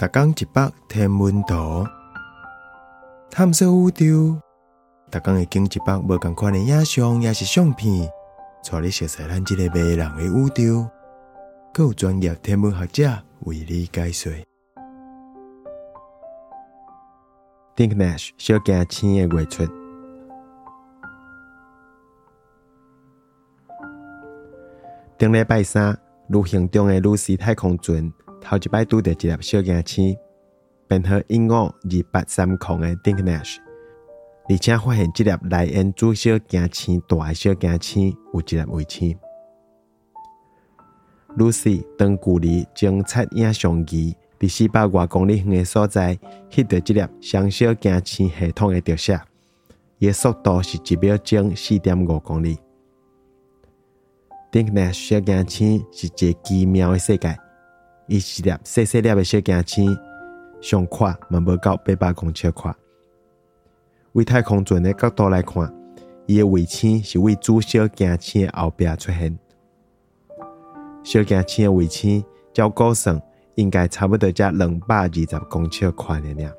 逐工一百天文图，探索宇宙。逐工会经一百无共款的影像，也是相片，带你熟悉咱即个迷人的宇宙。更有专业天文学者为你解说。Dinknash 小行星的月出，顶礼拜三，旅行中的露西太空船头一摆拄着一粒小行星，编号一五二八三零的 Dinknash，而且发现这粒来源主小行星大的小行星有一粒卫星。Lucy 当距离侦测影像仪伫四百外公里远的所在，翕到这粒双小行星系统的特写，伊速度是一秒钟四点五公里。Dinknash 小行星是一个奇妙的世界，伊是粒细细粒诶小行星，相宽嘛无到八百公尺宽。为太空船诶角度来看，伊诶卫星是为主小行星诶后壁出现。小行星诶卫星照估算，应该差不多才两百二十公尺宽诶俩。